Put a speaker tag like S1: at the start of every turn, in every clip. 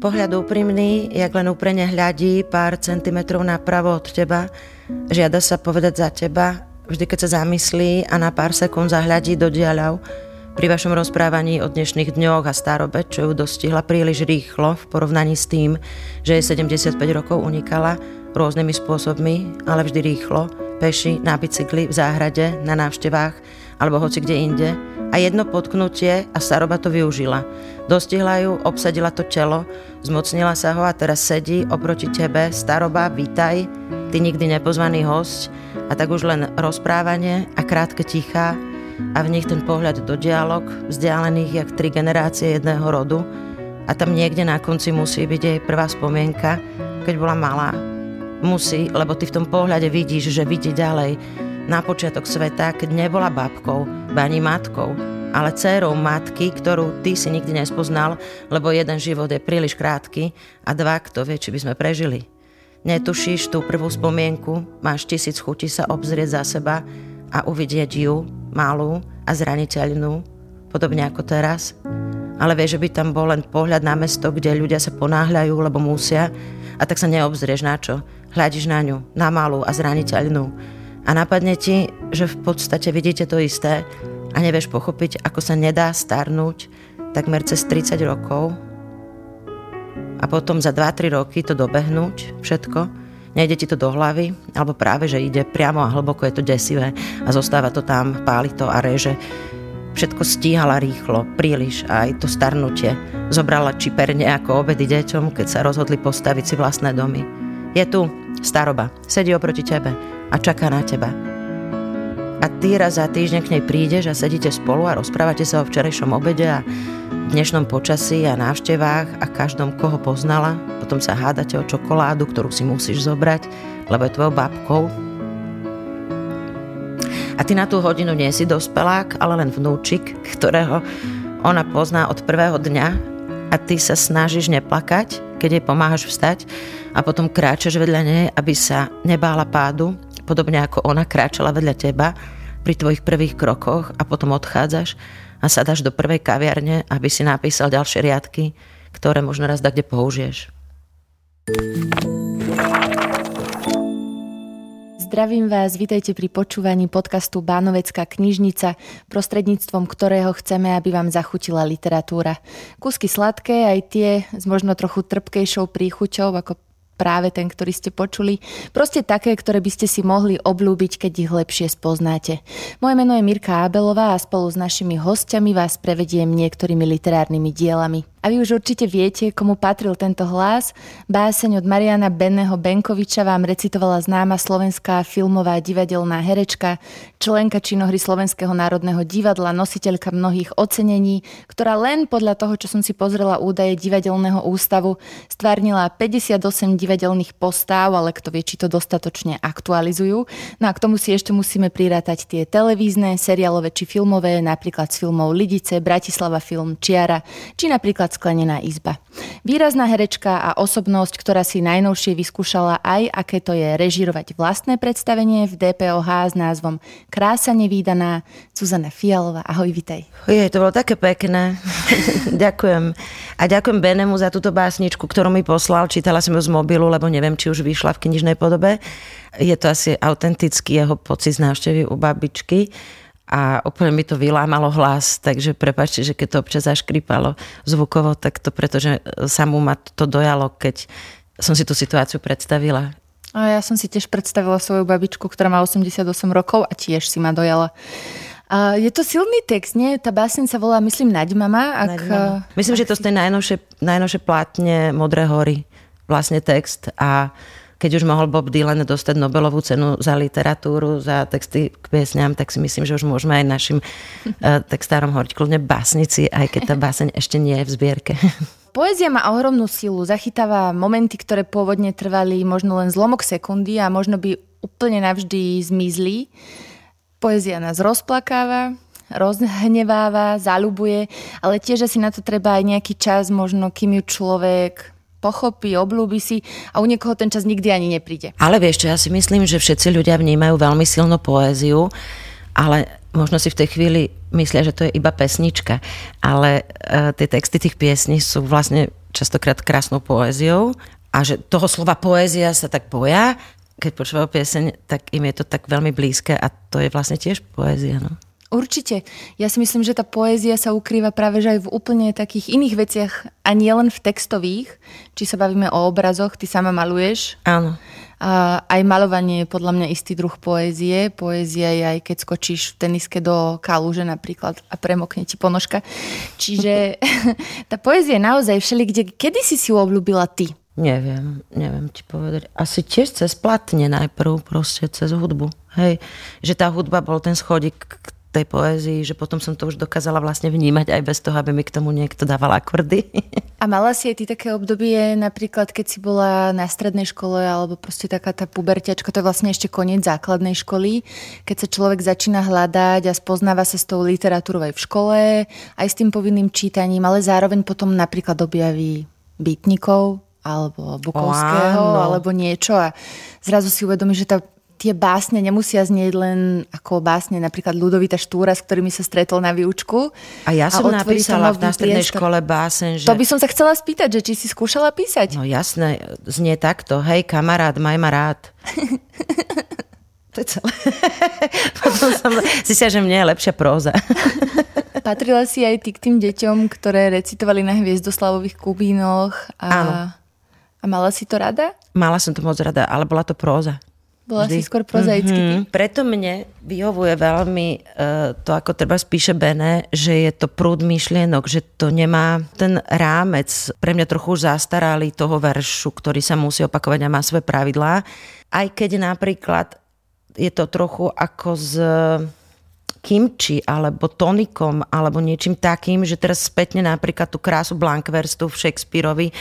S1: Pohľad úprimný, jak len úprene hľadí pár centimetrov napravo od teba, žiada sa povedať za teba, vždy keď sa zamyslí a na pár sekúnd zahľadí do diaľav, pri vašom rozprávaní o dnešných dňoch a starobe, čo ju dostihla príliš rýchlo v porovnaní s tým, že je 75 rokov unikala rôznymi spôsobmi, ale vždy rýchlo, peši, na bicykli, v záhrade, na návštevách alebo hoci kde inde, a jedno potknutie a staroba to využila. Dostihla ju, obsadila to telo, zmocnila sa ho a teraz sedí oproti tebe. Staroba, vítaj, ty nikdy nepozvaný host a tak už len rozprávanie a krátke tichá a v nich ten pohľad do dialog, vzdialených jak tri generácie jedného rodu a tam niekde na konci musí byť jej prvá spomienka, keď bola malá. Musí, lebo ty v tom pohľade vidíš, že vidí ďalej, na počiatok sveta, keď nebola babkou, ani matkou, ale dcérou matky, ktorú ty si nikdy nespoznal, lebo jeden život je príliš krátky a dva, kto vie, či by sme prežili. Netušíš tú prvú spomienku, máš tisíc chutí sa obzrieť za seba a uvidieť ju, malú a zraniteľnú, podobne ako teraz. Ale vieš, že by tam bol len pohľad na mesto, kde ľudia sa ponáhľajú, lebo musia a tak sa neobzrieš na čo. Hľadíš na ňu, na malú a zraniteľnú a napadne ti, že v podstate vidíte to isté a nevieš pochopiť, ako sa nedá starnúť takmer cez 30 rokov a potom za 2-3 roky to dobehnúť všetko, nejde ti to do hlavy, alebo práve, že ide priamo a hlboko, je to desivé a zostáva to tam, páli to a reže. Všetko stíhala rýchlo, príliš a aj to starnutie. Zobrala čiperne ako obedy deťom, keď sa rozhodli postaviť si vlastné domy. Je tu staroba, sedí oproti tebe, a čaká na teba. A ty raz za týždeň k nej prídeš a sedíte spolu a rozprávate sa o včerajšom obede a dnešnom počasí a návštevách a každom, koho poznala. Potom sa hádate o čokoládu, ktorú si musíš zobrať, lebo je tvojou babkou. A ty na tú hodinu nie si dospelák, ale len vnúčik, ktorého ona pozná od prvého dňa a ty sa snažíš neplakať, keď jej pomáhaš vstať a potom kráčaš vedľa nej, aby sa nebála pádu podobne ako ona kráčala vedľa teba pri tvojich prvých krokoch a potom odchádzaš a sadaš do prvej kaviarne, aby si napísal ďalšie riadky, ktoré možno raz kde použiješ.
S2: Zdravím vás, vítajte pri počúvaní podcastu Bánovecká knižnica, prostredníctvom ktorého chceme, aby vám zachutila literatúra. Kusky sladké, aj tie s možno trochu trpkejšou príchuťou, ako práve ten, ktorý ste počuli. Proste také, ktoré by ste si mohli oblúbiť, keď ich lepšie spoznáte. Moje meno je Mirka Abelová a spolu s našimi hostiami vás prevediem niektorými literárnymi dielami. A vy už určite viete, komu patril tento hlas. Báseň od Mariana Benného Benkoviča vám recitovala známa slovenská filmová divadelná herečka, členka činohry Slovenského národného divadla, nositeľka mnohých ocenení, ktorá len podľa toho, čo som si pozrela údaje divadelného ústavu, stvárnila 58 divadelných postáv, ale kto vie, či to dostatočne aktualizujú. No a k tomu si ešte musíme prirátať tie televízne, seriálové či filmové, napríklad s filmov Lidice, Bratislava film Čiara, či napríklad sklenená izba. Výrazná herečka a osobnosť, ktorá si najnovšie vyskúšala aj, aké to je režirovať vlastné predstavenie v DPOH s názvom Krása nevýdaná, Zuzana Fialová. Ahoj, vitej.
S1: Je, to bolo také pekné. ďakujem. A ďakujem Benemu za túto básničku, ktorú mi poslal. Čítala som ju z mobilu, lebo neviem, či už vyšla v knižnej podobe. Je to asi autentický jeho pocit z návštevy u babičky a úplne mi to vylámalo hlas, takže prepačte, že keď to občas zaškripalo zvukovo, tak to pretože samú ma to dojalo, keď som si tú situáciu predstavila.
S2: A ja som si tiež predstavila svoju babičku, ktorá má 88 rokov a tiež si ma dojala. A je to silný text, nie? Tá báseň sa volá, myslím, Naďmama. Ak... Naďmama.
S1: Myslím, ak že to z tej najnovšie, najnovšie plátne Modré hory vlastne text a keď už mohol Bob Dylan dostať Nobelovú cenu za literatúru, za texty k piesňam, tak si myslím, že už môžeme aj našim uh, textárom hovoriť kľudne básnici, aj keď tá báseň ešte nie je v zbierke.
S2: Poézia má ohromnú silu, zachytáva momenty, ktoré pôvodne trvali možno len zlomok sekundy a možno by úplne navždy zmizli. Poézia nás rozplakáva, rozhneváva, zalubuje, ale tiež asi na to treba aj nejaký čas, možno kým ju človek pochopí, oblúbi si a u niekoho ten čas nikdy ani nepríde.
S1: Ale vieš čo, ja si myslím, že všetci ľudia vnímajú veľmi silnú poéziu, ale možno si v tej chvíli myslia, že to je iba pesnička, ale uh, tie texty tých piesní sú vlastne častokrát krásnou poéziou a že toho slova poézia sa tak boja, keď počúvajú pieseň, tak im je to tak veľmi blízke a to je vlastne tiež poézia. No.
S2: Určite. Ja si myslím, že tá poézia sa ukrýva práve že aj v úplne takých iných veciach a nie len v textových. Či sa bavíme o obrazoch, ty sama maluješ.
S1: Áno.
S2: A aj malovanie je podľa mňa istý druh poézie. Poézia je aj keď skočíš v teniske do kalúže napríklad a premokne ti ponožka. Čiže tá poézia je naozaj všeli, kde... Kedy si si ju obľúbila ty?
S1: Neviem, neviem ti povedať. Asi tiež cez platne najprv, proste cez hudbu. Hej, že tá hudba bol ten schodík k tej poézii, že potom som to už dokázala vlastne vnímať aj bez toho, aby mi k tomu niekto dával akordy.
S2: A mala si aj ty také obdobie, napríklad keď si bola na strednej škole alebo proste taká tá puberťačka, to je vlastne ešte koniec základnej školy, keď sa človek začína hľadať a spoznáva sa s tou literatúrou aj v škole, aj s tým povinným čítaním, ale zároveň potom napríklad objaví bytnikov alebo Bukovského, oh, alebo niečo a zrazu si uvedomí, že tá tie básne nemusia znieť len ako básne napríklad Ludovita Štúra, s ktorými sa stretol na výučku.
S1: A ja som a napísala v strednej škole básen, že...
S2: To by som sa chcela spýtať, že či si skúšala písať.
S1: No jasné, znie takto. Hej, kamarát, maj ma rád. to je celé. Potom som zistila, že mne je lepšia próza.
S2: Patrila si aj ty k tým deťom, ktoré recitovali na hviezdoslavových kubínoch a...
S1: Áno.
S2: A mala si to rada?
S1: Mala som to moc rada, ale bola to próza.
S2: Bola Vždy. si skôr prozaický. Mm-hmm.
S1: Preto mne vyhovuje veľmi uh, to, ako treba spíše Bene, že je to prúd myšlienok, že to nemá ten rámec, pre mňa trochu už zastarali toho veršu, ktorý sa musí opakovať a má svoje pravidlá. Aj keď napríklad je to trochu ako z kimči alebo tonikom alebo niečím takým, že teraz spätne napríklad tú krásu Blankverstu v Shakespeareovi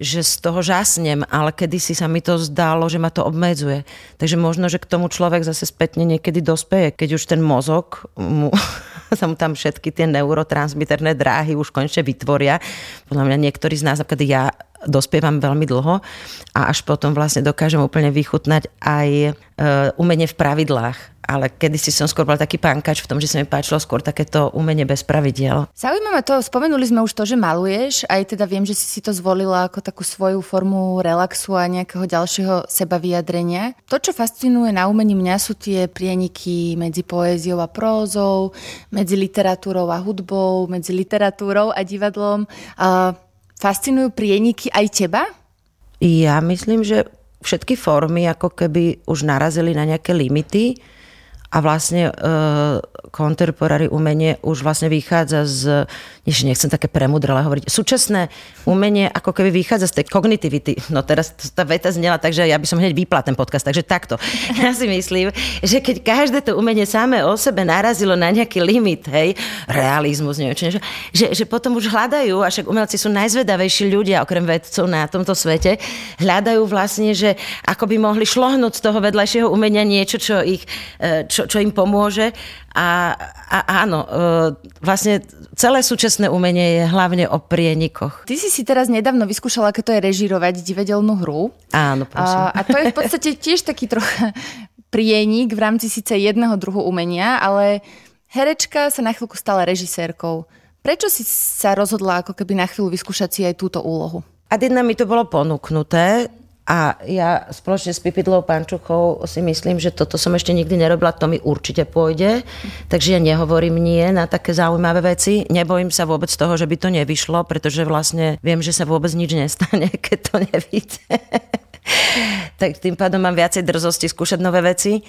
S1: že z toho žasnem, ale kedysi sa mi to zdalo, že ma to obmedzuje. Takže možno, že k tomu človek zase spätne niekedy dospeje, keď už ten mozog mu, sa mu tam všetky tie neurotransmiterné dráhy už konečne vytvoria. Podľa mňa niektorí z nás, napríklad ja dospievam veľmi dlho a až potom vlastne dokážem úplne vychutnať aj e, umenie v pravidlách. Ale kedysi som skôr bol taký pánkač v tom, že sa mi páčilo skôr takéto umenie bez pravidiel.
S2: Zaujímavé to, spomenuli sme už to, že maluješ, aj teda viem, že si si to zvolila ako takú svoju formu relaxu a nejakého ďalšieho seba vyjadrenia. To, čo fascinuje na umení mňa, sú tie prieniky medzi poéziou a prózou, medzi literatúrou a hudbou, medzi literatúrou a divadlom. A Fascinujú prieniky aj teba?
S1: Ja myslím, že všetky formy ako keby už narazili na nejaké limity a vlastne uh, contemporary umenie už vlastne vychádza z, než nechcem také premudrele hovoriť, súčasné umenie ako keby vychádza z tej kognitivity. No teraz tá veta znela tak, že ja by som hneď vypla ten podcast, takže takto. Ja si myslím, že keď každé to umenie samé o sebe narazilo na nejaký limit, hej, realizmus, neviem čo, že, že potom už hľadajú, a však umelci sú najzvedavejší ľudia, okrem vedcov na tomto svete, hľadajú vlastne, že ako by mohli šlohnúť z toho vedľajšieho umenia niečo, čo ich, e, čo čo, čo im pomôže. A, a áno, e, vlastne celé súčasné umenie je hlavne o prienikoch.
S2: Ty si si teraz nedávno vyskúšala, aké to je režirovať divadelnú hru.
S1: Áno, prosím.
S2: A, a to je v podstate tiež taký trocha prienik v rámci síce jedného druhu umenia, ale herečka sa na chvíľku stala režisérkou. Prečo si sa rozhodla ako keby na chvíľu vyskúšať si aj túto úlohu?
S1: A jedna mi to bolo ponúknuté, a ja spoločne s Pipidlou Pančuchou si myslím, že toto som ešte nikdy nerobila, to mi určite pôjde. Takže ja nehovorím nie na také zaujímavé veci. Nebojím sa vôbec toho, že by to nevyšlo, pretože vlastne viem, že sa vôbec nič nestane, keď to nevíte. tak tým pádom mám viacej drzosti skúšať nové veci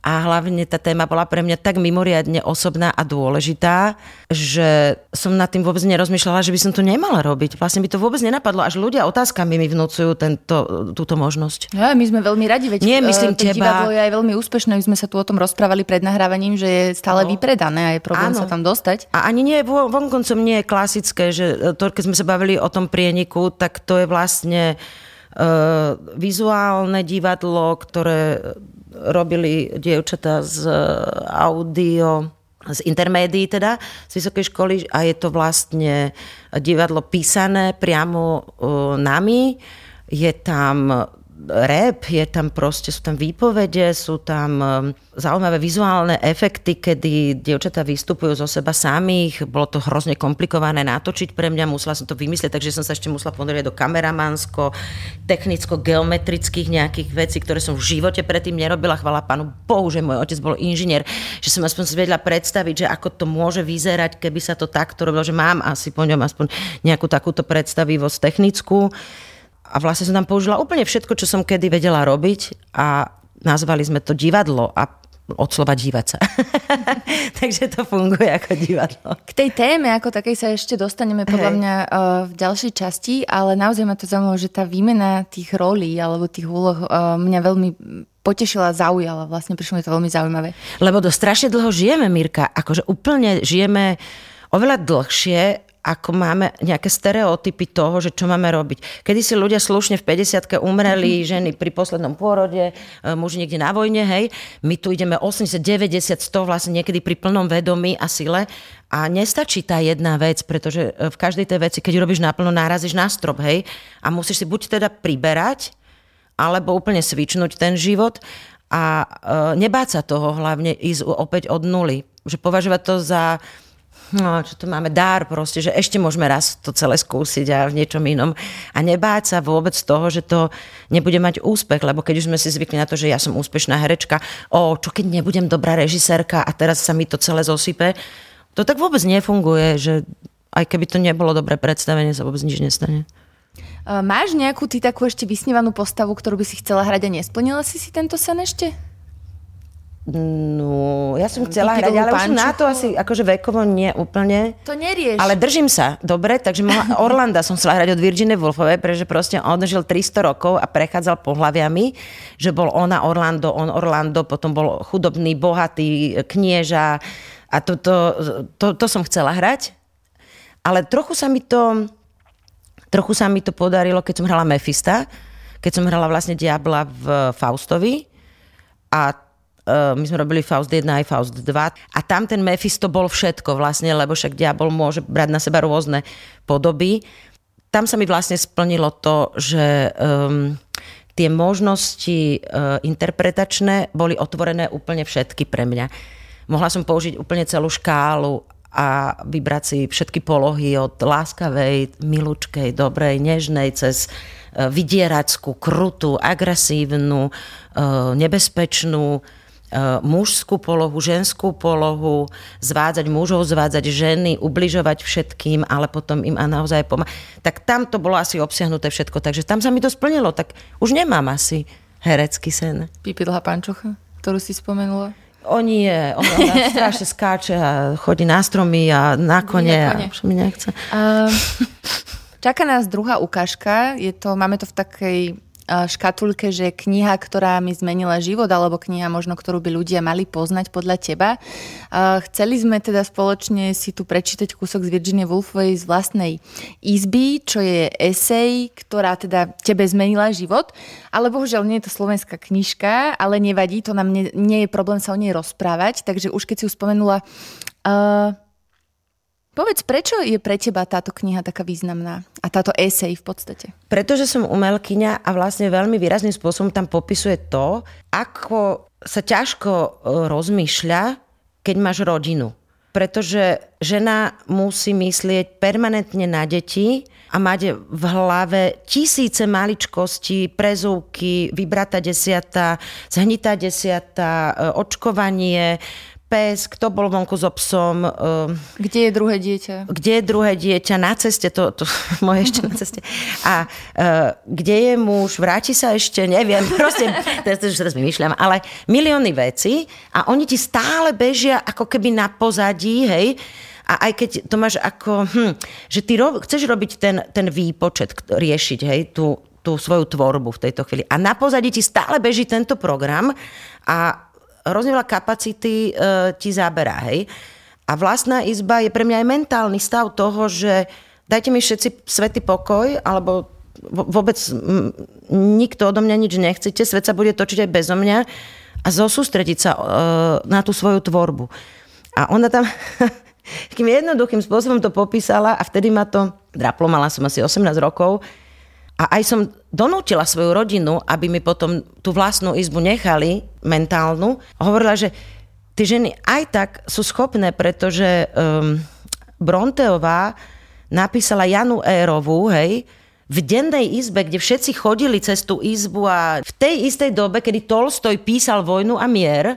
S1: a hlavne tá téma bola pre mňa tak mimoriadne osobná a dôležitá, že som nad tým vôbec nerozmýšľala, že by som to nemala robiť. Vlastne by to vôbec nenapadlo, až ľudia otázkami mi vnúcujú tento, túto možnosť.
S2: Ja, my sme veľmi radi, veď
S1: Nie, myslím
S2: uh,
S1: teba.
S2: divadlo je aj veľmi úspešné, my sme sa tu o tom rozprávali pred nahrávaním, že je stále no. vypredané a je problém Áno. sa tam dostať.
S1: A ani nie, vonkoncom nie je klasické, že to, keď sme sa bavili o tom prieniku, tak to je vlastne uh, vizuálne divadlo, ktoré robili dievčatá z audio, z intermédií teda, z vysokej školy a je to vlastne divadlo písané priamo nami. Je tam rap, je tam proste, sú tam výpovede, sú tam um, zaujímavé vizuálne efekty, kedy dievčatá vystupujú zo seba samých. Bolo to hrozne komplikované natočiť pre mňa, musela som to vymyslieť, takže som sa ešte musela ponoriť do kameramansko, technicko-geometrických nejakých vecí, ktoré som v živote predtým nerobila. Chvala pánu Bohu, že môj otec bol inžinier, že som aspoň vedela predstaviť, že ako to môže vyzerať, keby sa to takto robilo, že mám asi po ňom aspoň nejakú takúto predstavivosť technickú a vlastne som tam použila úplne všetko, čo som kedy vedela robiť a nazvali sme to divadlo a od slova dívať sa. Takže to funguje ako divadlo.
S2: K tej téme ako takej sa ešte dostaneme podľa mňa uh, v ďalšej časti, ale naozaj ma to zaujímalo, že tá výmena tých rolí alebo tých úloh uh, mňa veľmi potešila, zaujala. Vlastne prišlo mi to veľmi zaujímavé.
S1: Lebo do strašne dlho žijeme, Mirka. Akože úplne žijeme oveľa dlhšie ako máme nejaké stereotypy toho, že čo máme robiť. Kedy si ľudia slušne v 50 umreli, mm-hmm. ženy pri poslednom pôrode, e, muži niekde na vojne, hej. My tu ideme 80, 90, 100 vlastne niekedy pri plnom vedomí a sile. A nestačí tá jedna vec, pretože e, v každej tej veci, keď robíš naplno, nárazíš na strop, hej. A musíš si buď teda priberať, alebo úplne svičnúť ten život a e, nebáť sa toho hlavne ísť opäť od nuly. Že považovať to za no, čo tu máme, dár proste, že ešte môžeme raz to celé skúsiť a v niečom inom. A nebáť sa vôbec toho, že to nebude mať úspech, lebo keď už sme si zvykli na to, že ja som úspešná herečka, o, čo keď nebudem dobrá režisérka a teraz sa mi to celé zosype, to tak vôbec nefunguje, že aj keby to nebolo dobré predstavenie, sa vôbec nič nestane.
S2: Máš nejakú ty takú ešte vysnívanú postavu, ktorú by si chcela hrať a nesplnila si si tento sen ešte?
S1: No, ja som chcela hrať, ale už na to asi akože vekovo nie úplne.
S2: To nerieš.
S1: Ale držím sa, dobre, takže mohla, Orlanda som chcela hrať od Virginie Woolfovej, pretože proste on žil 300 rokov a prechádzal pohľaviami, že bol ona Orlando, on Orlando, potom bol chudobný, bohatý knieža a to, to, to, to som chcela hrať. Ale trochu sa mi to, trochu sa mi to podarilo, keď som hrala Mefista, keď som hrala vlastne Diabla v Faustovi a my sme robili Faust 1 aj Faust 2 a tam ten Mephisto bol všetko vlastne, lebo však diabol môže brať na seba rôzne podoby. Tam sa mi vlastne splnilo to, že um, tie možnosti uh, interpretačné boli otvorené úplne všetky pre mňa. Mohla som použiť úplne celú škálu a vybrať si všetky polohy od láskavej, milúčkej, dobrej, nežnej cez uh, vydierackú, krutú, agresívnu, nebezpečnú, E, mužskú polohu, ženskú polohu, zvádzať mužov, zvádzať ženy, ubližovať všetkým, ale potom im a naozaj pomáhať. Tak tam to bolo asi obsiahnuté všetko, takže tam sa mi to splnilo, tak už nemám asi herecký sen.
S2: Pipi dlhá pančocha, ktorú si spomenula?
S1: O nie, ona, strašne skáče a chodí na stromy a na kone, a už mi nechce. Uh,
S2: čaká nás druhá ukážka, je to, máme to v takej škatulke, že kniha, ktorá mi zmenila život, alebo kniha možno, ktorú by ľudia mali poznať podľa teba. Chceli sme teda spoločne si tu prečítať kúsok z Virginie Woolfovej z vlastnej izby, čo je esej, ktorá teda tebe zmenila život, ale bohužiaľ nie je to slovenská knižka, ale nevadí, to nám nie, nie je problém sa o nej rozprávať, takže už keď si ju spomenula, uh, Povedz, prečo je pre teba táto kniha taká významná a táto esej v podstate?
S1: Pretože som umelkyňa a vlastne veľmi výrazným spôsobom tam popisuje to, ako sa ťažko e, rozmýšľa, keď máš rodinu. Pretože žena musí myslieť permanentne na deti a mať v hlave tisíce maličkostí, prezúvky, vybrata desiata, zhnitá desiata, e, očkovanie, pes, kto bol vonku so psom. Ehm,
S2: kde je druhé dieťa?
S1: Kde je druhé dieťa? Na ceste, to, to moje ešte na ceste. A uh, kde je muž? Vráti sa ešte? Neviem. Proste, teraz, teraz vymýšľam. Ale milióny veci a oni ti stále bežia ako keby na pozadí, hej, a aj keď to máš ako, hm, že ty ro- chceš robiť ten, ten výpočet, riešiť, hej, tú, tú svoju tvorbu v tejto chvíli. A na pozadí ti stále beží tento program a hrozne veľa kapacity e, ti zaberá, hej. A vlastná izba je pre mňa aj mentálny stav toho, že dajte mi všetci svetý pokoj, alebo vôbec nikto odo mňa nič nechcete, svet sa bude točiť aj bezo mňa a zosústrediť sa e, na tú svoju tvorbu. A ona tam takým jednoduchým spôsobom to popísala a vtedy ma to draplo, mala som asi 18 rokov A aj som donútila svoju rodinu, aby mi potom tú vlastnú izbu nechali, mentálnu. Hovorila, že tie ženy aj tak sú schopné, pretože um, Bronteová napísala Janu Érovú, hej, v dennej izbe, kde všetci chodili cez tú izbu a v tej istej dobe, kedy Tolstoj písal Vojnu a mier,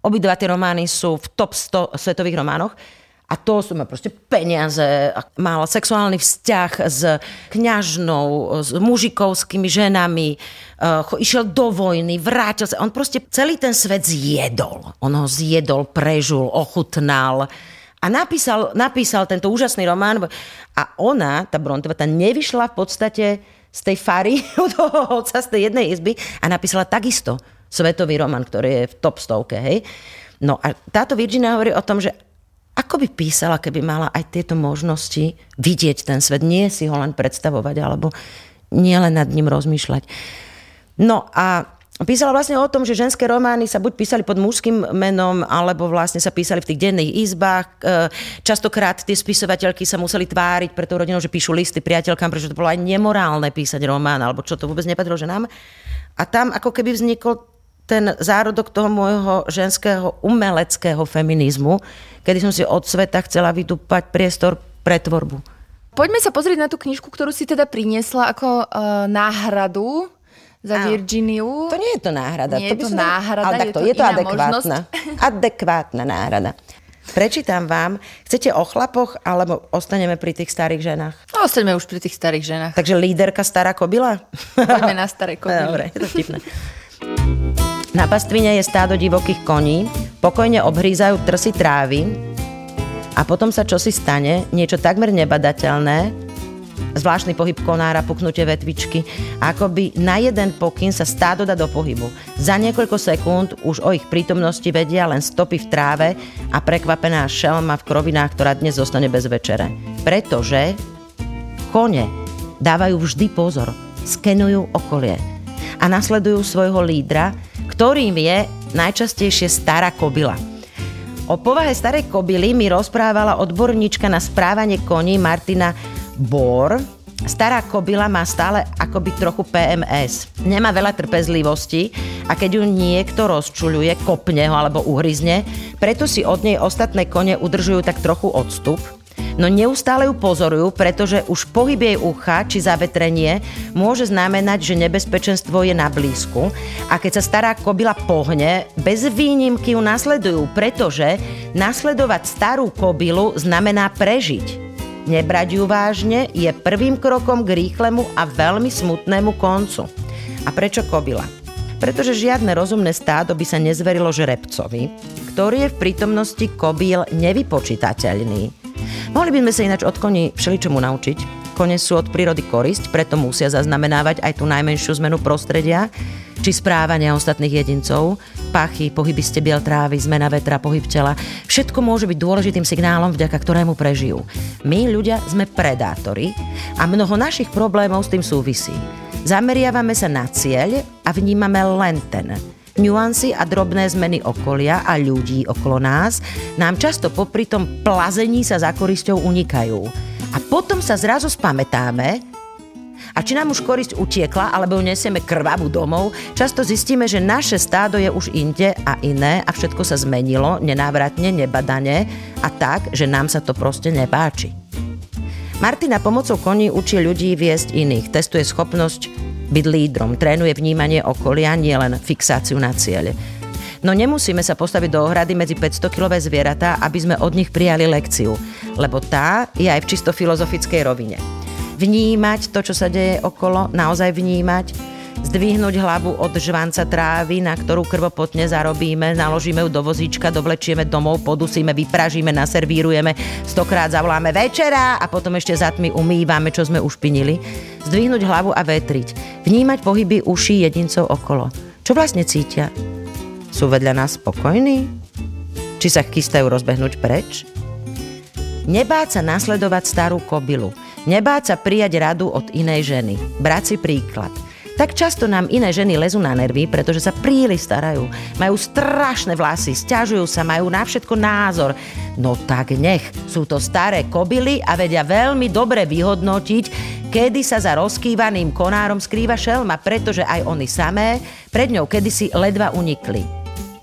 S1: obidva tie romány sú v top 100 svetových románoch, a to som mal proste peniaze, mal sexuálny vzťah s kňažnou, s mužikovskými ženami, uh, išiel do vojny, vrátil sa. On proste celý ten svet zjedol. On ho zjedol, prežul, ochutnal. A napísal, napísal tento úžasný román a ona, tá Brontova, tá nevyšla v podstate z tej fary od toho z tej jednej izby a napísala takisto svetový román, ktorý je v top stovke, hej. No a táto Virginia hovorí o tom, že ako by písala, keby mala aj tieto možnosti vidieť ten svet, nie si ho len predstavovať, alebo nie len nad ním rozmýšľať. No a písala vlastne o tom, že ženské romány sa buď písali pod mužským menom, alebo vlastne sa písali v tých denných izbách. E, častokrát tie spisovateľky sa museli tváriť pre tú rodinu, že píšu listy priateľkám, pretože to bolo aj nemorálne písať román, alebo čo to vôbec nepatrilo ženám. A tam ako keby vznikol ten zárodok toho môjho ženského umeleckého feminizmu, kedy som si od sveta chcela vydúpať priestor pre tvorbu.
S2: Poďme sa pozrieť na tú knižku, ktorú si teda priniesla ako uh, náhradu za Áno. Virginiu.
S1: To nie je to náhrada.
S2: Nie
S1: to
S2: je to náhrada,
S1: ale je to, je to adekvátna. Možnosť. Adekvátna náhrada. Prečítam vám. Chcete o chlapoch, alebo ostaneme pri tých starých ženách?
S2: No, ostaneme už pri tých starých ženách.
S1: Takže líderka stará kobila?
S2: Poďme na staré kobily.
S1: Dobre, je to vtipné. Na pastvine je stádo divokých koní, pokojne obhrízajú trsy trávy a potom sa čosi stane, niečo takmer nebadateľné, zvláštny pohyb konára, puknutie vetvičky, akoby na jeden pokyn sa stádo dá do pohybu. Za niekoľko sekúnd už o ich prítomnosti vedia len stopy v tráve a prekvapená šelma v krovinách, ktorá dnes zostane bez večere. Pretože kone dávajú vždy pozor, skenujú okolie a nasledujú svojho lídra, ktorým je najčastejšie stará kobila. O povahe starej kobily mi rozprávala odborníčka na správanie koní Martina Bor. Stará kobila má stále akoby trochu PMS. Nemá veľa trpezlivosti a keď ju niekto rozčuľuje, kopne ho alebo uhryzne, preto si od nej ostatné kone udržujú tak trochu odstup – no neustále ju pozorujú, pretože už pohyb jej ucha či zavetrenie môže znamenať, že nebezpečenstvo je na blízku a keď sa stará kobila pohne, bez výnimky ju nasledujú, pretože nasledovať starú kobilu znamená prežiť. Nebrať ju vážne je prvým krokom k rýchlemu a veľmi smutnému koncu. A prečo kobila? Pretože žiadne rozumné stádo by sa nezverilo žrebcovi, ktorý je v prítomnosti kobíl nevypočítateľný. Mohli by sme sa ináč od koní všeličomu naučiť. Kone sú od prírody korisť, preto musia zaznamenávať aj tú najmenšiu zmenu prostredia, či správania ostatných jedincov, pachy, pohyby stebiel trávy, zmena vetra, pohyb tela. Všetko môže byť dôležitým signálom, vďaka ktorému prežijú. My, ľudia, sme predátori a mnoho našich problémov s tým súvisí. Zameriavame sa na cieľ a vnímame len ten nuancy a drobné zmeny okolia a ľudí okolo nás nám často popri tom plazení sa za korisťou unikajú. A potom sa zrazu spamätáme, a či nám už korisť utiekla, alebo ju nesieme krvavú domov, často zistíme, že naše stádo je už inde a iné a všetko sa zmenilo, nenávratne, nebadane a tak, že nám sa to proste nepáči. Martina pomocou koní učí ľudí viesť iných, testuje schopnosť byť lídrom, trénuje vnímanie okolia, nie len fixáciu na cieľ. No nemusíme sa postaviť do ohrady medzi 500-kilové zvieratá, aby sme od nich prijali lekciu, lebo tá je aj v čisto filozofickej rovine. Vnímať to, čo sa deje okolo, naozaj vnímať, zdvihnúť hlavu od žvanca trávy, na ktorú krvopotne zarobíme, naložíme ju do vozíčka, dovlečieme domov, podusíme, vypražíme, naservírujeme, stokrát zavoláme večera a potom ešte za tmy umývame, čo sme ušpinili. Zdvihnúť hlavu a vetriť. Vnímať pohyby uší jedincov okolo. Čo vlastne cítia? Sú vedľa nás spokojní? Či sa chystajú rozbehnúť preč? Nebáť sa nasledovať starú kobilu. Nebáť sa prijať radu od inej ženy. Brať si príklad – tak často nám iné ženy lezú na nervy, pretože sa príliš starajú. Majú strašné vlasy, stiažujú sa, majú na všetko názor. No tak nech, sú to staré kobily a vedia veľmi dobre vyhodnotiť, kedy sa za rozkývaným konárom skrýva šelma, pretože aj oni samé pred ňou kedysi ledva unikli.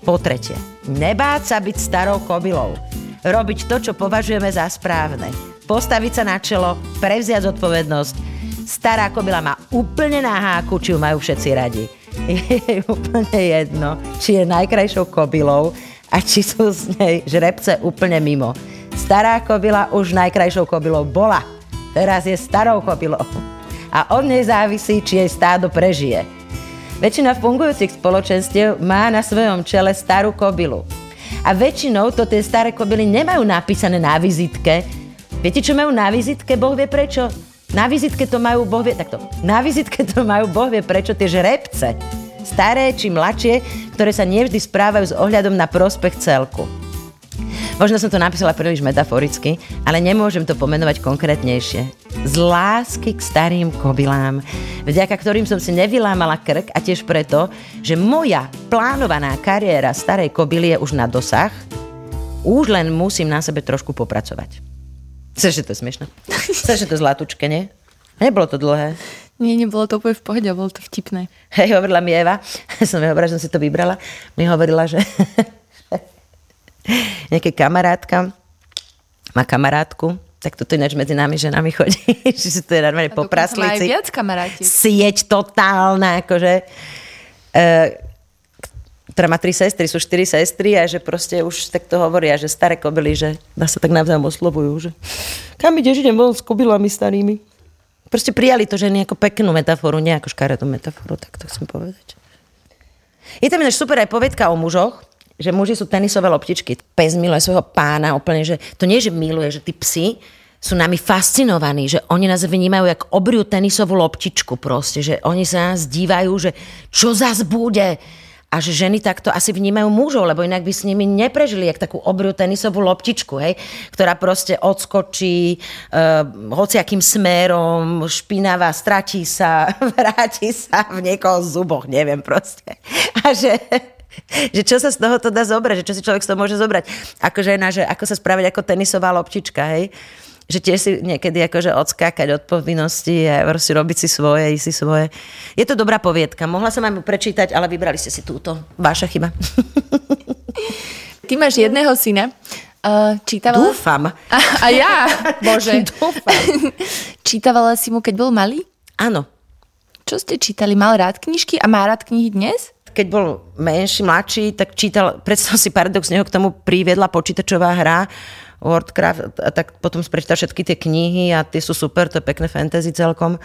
S1: Po tretie, nebáť sa byť starou kobylou. Robiť to, čo považujeme za správne. Postaviť sa na čelo, prevziať zodpovednosť. Stará kobila má úplne na háku, či ju majú všetci radi. Je úplne jedno, či je najkrajšou kobylou a či sú z nej žrebce úplne mimo. Stará kobila už najkrajšou kobylou bola teraz je starou kobylou. A od nej závisí, či jej stádo prežije. Väčšina fungujúcich spoločenstiev má na svojom čele starú kobylu. A väčšinou to tie staré kobily nemajú napísané na vizitke. Viete, čo majú na vizitke? Boh vie prečo? Na vizitke to majú, Boh vie, takto, na vizitke to majú, Boh vie prečo tie žrebce. Staré či mladšie, ktoré sa nevždy správajú s ohľadom na prospech celku. Možno som to napísala príliš metaforicky, ale nemôžem to pomenovať konkrétnejšie. Z lásky k starým kobylám, vďaka ktorým som si nevylámala krk a tiež preto, že moja plánovaná kariéra starej kobily je už na dosah, už len musím na sebe trošku popracovať. Chceš, že to je smiešné? Chceš, že to zlatučke, nie? Nebolo to dlhé.
S2: Nie, nebolo to úplne v pohode, bolo to vtipné.
S1: Hej, hovorila mi Eva, som mi hovorila, že som si to vybrala, mi hovorila, že nejaká kamarátka má kamarátku, tak toto ináč medzi nami ženami chodí, že si to je normálne po praslici.
S2: viac kamaráti.
S1: Sieť totálna, akože, e, ktorá má tri sestry, sú štyri sestry a že proste už takto hovoria, že staré kobily, že nás sa tak navzájom oslovujú, že kam ideš, idem von s kobylami starými. Proste prijali to, že nejakú peknú metaforu, nejakú škaredú metaforu, tak to chcem povedať. Je tam ináč super aj povedka o mužoch, že muži sú tenisové loptičky. Pes miluje svojho pána úplne, že to nie, že miluje, že tí psi sú nami fascinovaní, že oni nás vnímajú jak obriu tenisovú loptičku proste, že oni sa nás dívajú, že čo zas bude a že ženy takto asi vnímajú mužov, lebo inak by s nimi neprežili jak takú obriu tenisovú loptičku, hej, ktorá proste odskočí uh, hociakým smerom, špinavá, stratí sa, vráti sa v niekoho zuboch, neviem proste. A že že čo sa z toho to dá zobrať, že čo si človek z toho môže zobrať. Ako žena, že ako sa spraviť ako tenisová loptička, hej že tiež si niekedy akože odskákať od povinnosti a proste robiť si svoje, ísť si svoje. Je to dobrá poviedka. Mohla som vám ju prečítať, ale vybrali ste si túto. Váša chyba.
S2: Ty máš jedného syna. Uh, čítavala...
S1: Dúfam.
S2: A, a ja, bože.
S1: Dúfam.
S2: Čítavala si mu, keď bol malý?
S1: Áno.
S2: Čo ste čítali? Mal rád knižky a má rád knihy dnes?
S1: keď bol menší, mladší, tak čítal, predstav si paradox, neho k tomu priviedla počítačová hra Worldcraft, a tak potom prečítal všetky tie knihy a tie sú super, to je pekné fantasy celkom.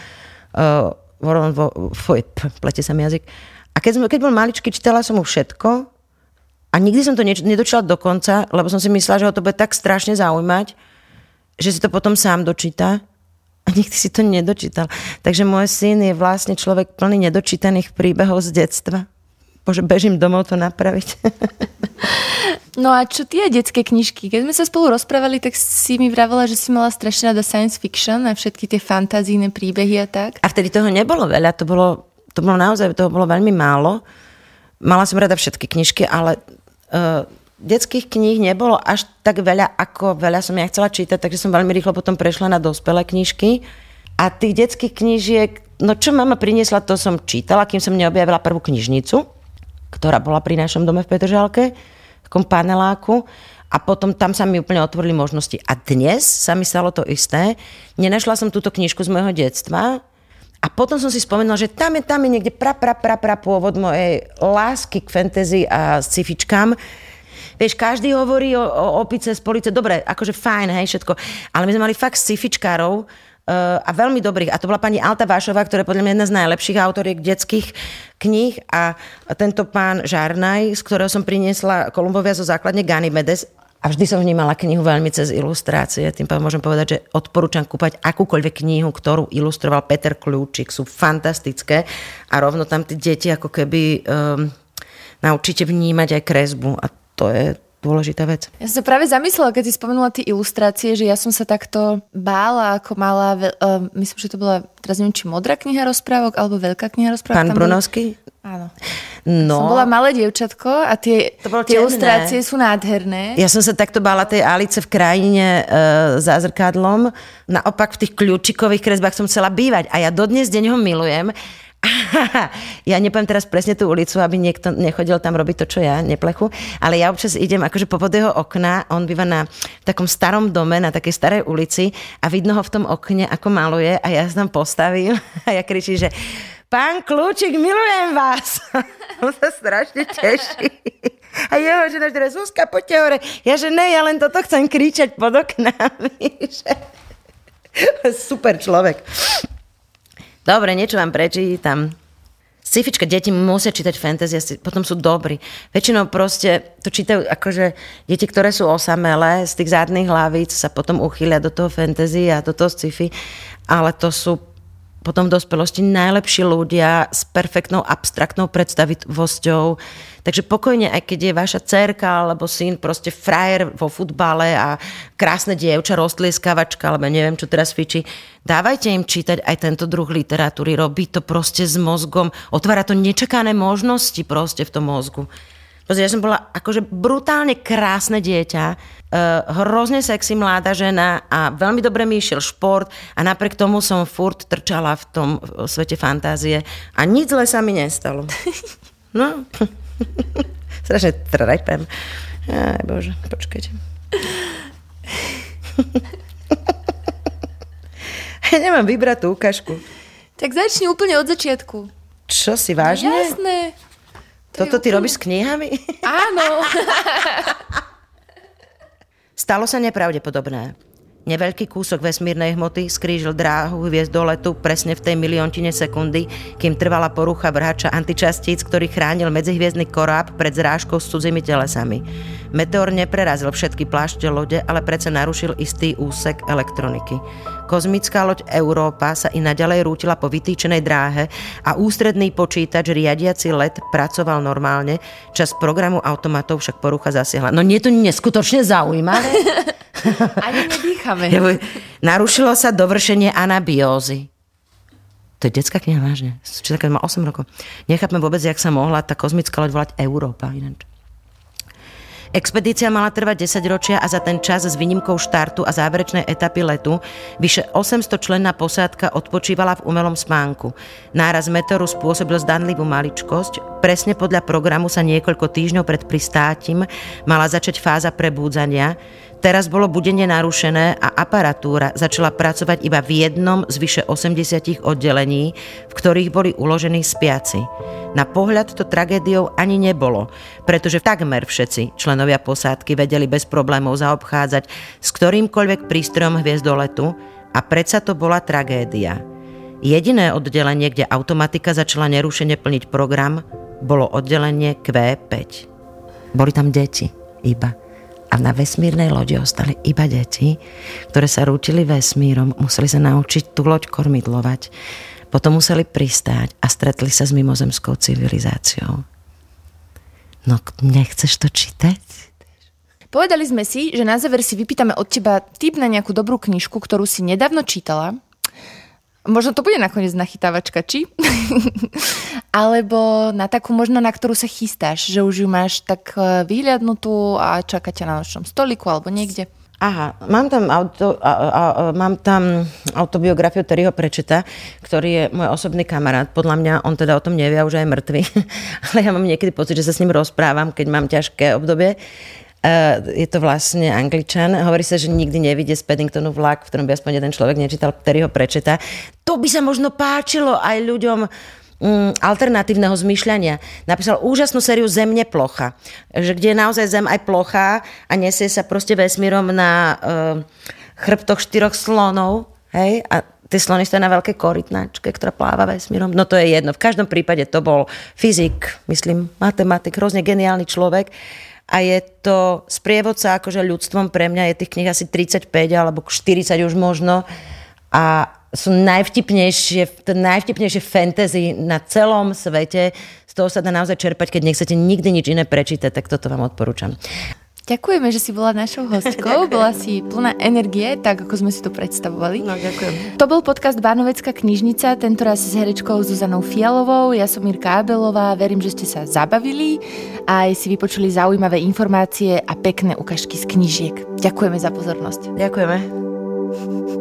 S1: Uh, vo, fuj, plete sa mi jazyk. A keď, keď bol maličký, čítala som mu všetko a nikdy som to ne, nedočítala do konca, lebo som si myslela, že ho to bude tak strašne zaujímať, že si to potom sám dočíta a nikdy si to nedočítal. Takže môj syn je vlastne človek plný nedočítaných príbehov z detstva. Bože, bežím domov to napraviť.
S2: No a čo tie detské knižky? Keď sme sa spolu rozprávali, tak si mi vravela, že si mala strašne rada science fiction a všetky tie fantazíne príbehy a tak.
S1: A vtedy toho nebolo veľa, to bolo, to bolo naozaj, toho bolo veľmi málo. Mala som rada všetky knižky, ale uh, detských kníh nebolo až tak veľa, ako veľa som ja chcela čítať, takže som veľmi rýchlo potom prešla na dospelé knižky. A tých detských knížiek, no čo mama priniesla, to som čítala, kým som neobjavila prvú knižnicu ktorá bola pri našom dome v Petržalke, v takom paneláku. A potom tam sa mi úplne otvorili možnosti. A dnes sa mi stalo to isté. Nenašla som túto knižku z môjho detstva, a potom som si spomenula, že tam je, tam je niekde pra, pra, pra, pra pôvod mojej lásky k fantasy a scifičkám. Vieš, každý hovorí o, o opice z police, dobre, akože fajn, hej, všetko. Ale my sme mali fakt scifičkárov, a veľmi dobrých. A to bola pani Alta Vášová, ktorá je podľa mňa jedna z najlepších autoriek detských kníh a tento pán Žarnaj, z ktorého som priniesla Kolumbovia zo základne Ganymedes, a vždy som vnímala knihu veľmi cez ilustrácie. Tým pádom môžem povedať, že odporúčam kúpať akúkoľvek knihu, ktorú ilustroval Peter Kľúčik. Sú fantastické a rovno tam tie deti ako keby um, naučíte vnímať aj kresbu. A to je dôležitá vec.
S2: Ja som sa práve zamyslela, keď si spomenula tie ilustrácie, že ja som sa takto bála, ako mala, uh, myslím, že to bola, teraz neviem, či modrá kniha rozprávok, alebo veľká kniha rozprávok.
S1: Pán Brunovský?
S2: Áno. No. Som bola malé dievčatko a tie, to tie ilustrácie sú nádherné.
S1: Ja som sa takto bála tej Alice v krajine e, za zrkadlom. Naopak v tých kľúčikových kresbách som chcela bývať a ja dodnes deň ho milujem. ja nepoviem teraz presne tú ulicu, aby niekto nechodil tam robiť to, čo ja, neplechu, ale ja občas idem akože popod jeho okna, on býva na takom starom dome, na takej starej ulici a vidno ho v tom okne, ako maluje a ja sa tam postavím a ja kričím, že pán Kľúčik, milujem vás. on sa strašne teší. A jeho žena, že Zuzka, poďte hore. Ja, že ne, ja len toto chcem kričať pod oknami. Super človek. Dobre, niečo vám prečítam. Scifička, deti musia čítať fantasy, potom sú dobrí. Väčšinou proste to čítajú akože deti, ktoré sú osamelé, z tých zadných hlavíc sa potom uchýlia do toho fantasy a do toho sci-fi, ale to sú potom v dospelosti najlepší ľudia s perfektnou abstraktnou predstavivosťou. Takže pokojne, aj keď je vaša cerka alebo syn proste frajer vo futbale a krásne dievča, rostlieskavačka, alebo neviem, čo teraz fičí, dávajte im čítať aj tento druh literatúry. Robí to proste s mozgom, otvára to nečakané možnosti proste v tom mozgu. Proste ja som bola akože brutálne krásne dieťa, uh, hrozne sexy mladá žena a veľmi dobre mi išiel šport a napriek tomu som furt trčala v tom svete fantázie a nič zle sa mi nestalo. No, strašne trepem. Aj bože, počkajte. ja nemám vybrať tú ukážku.
S2: Tak začni úplne od začiatku.
S1: Čo si vážne?
S2: Jasné.
S1: Toto ty robíš s knihami?
S2: Áno.
S1: Stalo sa nepravdepodobné. Neveľký kúsok vesmírnej hmoty skrížil dráhu hviezd do letu presne v tej miliontine sekundy, kým trvala porucha vrhača antičastíc, ktorý chránil medzihviezdny koráb pred zrážkou s cudzými telesami. Meteor neprerazil všetky plášte lode, ale predsa narušil istý úsek elektroniky. Kozmická loď Európa sa i naďalej rútila po vytýčenej dráhe a ústredný počítač riadiaci let pracoval normálne, čas programu automatov však porucha zasiahla. No nie je to neskutočne zaujímavé?
S2: Ani nedýchame.
S1: Narušilo sa dovršenie anabiózy. To je detská kniha, vážne. Čiže má 8 rokov. Nechápem vôbec, jak sa mohla tá kozmická loď volať Európa. Ináč. Expedícia mala trvať 10 ročia a za ten čas s výnimkou štartu a záverečnej etapy letu vyše 800 členná posádka odpočívala v umelom spánku. Náraz meteoru spôsobil zdanlivú maličkosť. Presne podľa programu sa niekoľko týždňov pred pristátím mala začať fáza prebúdzania. Teraz bolo budenie narušené a aparatúra začala pracovať iba v jednom z vyše 80 oddelení, v ktorých boli uložení spiaci. Na pohľad to tragédiou ani nebolo, pretože takmer všetci členovia posádky vedeli bez problémov zaobchádzať s ktorýmkoľvek prístrojom hviezdoletu a predsa to bola tragédia. Jediné oddelenie, kde automatika začala nerušene plniť program, bolo oddelenie Q5. Boli tam deti, iba a na vesmírnej lodi ostali iba deti, ktoré sa rútili vesmírom, museli sa naučiť tú loď kormidlovať, potom museli pristáť a stretli sa s mimozemskou civilizáciou. No, nechceš to čítať?
S2: Povedali sme si, že na záver si vypýtame od teba tip na nejakú dobrú knižku, ktorú si nedávno čítala Možno to bude nakoniec nachytávačka, či? Alebo na takú možno, na ktorú sa chystáš, že už ju máš tak e, vyhľadnutú a čaká ťa na nočnom stoliku alebo niekde.
S1: Aha, mám tam, auto, a, a, a, mám tam autobiografiu Terryho Prečeta, ktorý je môj osobný kamarát. Podľa mňa on teda o tom nevie, už aj mŕtvy. Ale ja mám niekedy pocit, že sa s ním rozprávam, keď mám ťažké obdobie. Uh, je to vlastne angličan. Hovorí sa, že nikdy nevidie z Paddingtonu vlak, v ktorom by aspoň jeden človek nečítal, ktorý ho prečeta. To by sa možno páčilo aj ľuďom um, alternatívneho zmýšľania. Napísal úžasnú sériu Zemne plocha, že kde je naozaj Zem aj plocha a nesie sa proste vesmírom na uh, chrbtoch štyroch slonov. Hej? A tie slony stojí na veľkej korytnačke, ktorá pláva vesmírom. No to je jedno. V každom prípade to bol fyzik, myslím, matematik, hrozne geniálny človek a je to sprievodca akože ľudstvom pre mňa, je tých knih asi 35 alebo 40 už možno a sú najvtipnejšie, to najvtipnejšie fantasy na celom svete. Z toho sa dá naozaj čerpať, keď nechcete nikdy nič iné prečítať, tak toto vám odporúčam.
S2: Ďakujeme, že si bola našou hostkou. bola si plná energie, tak ako sme si to predstavovali.
S1: No, ďakujem.
S2: To bol podcast Bánovecká knižnica, tentoraz s herečkou Zuzanou Fialovou. Ja som Mirka Abelová, verím, že ste sa zabavili a aj si vypočuli zaujímavé informácie a pekné ukážky z knižiek. Ďakujeme za pozornosť.
S1: Ďakujeme.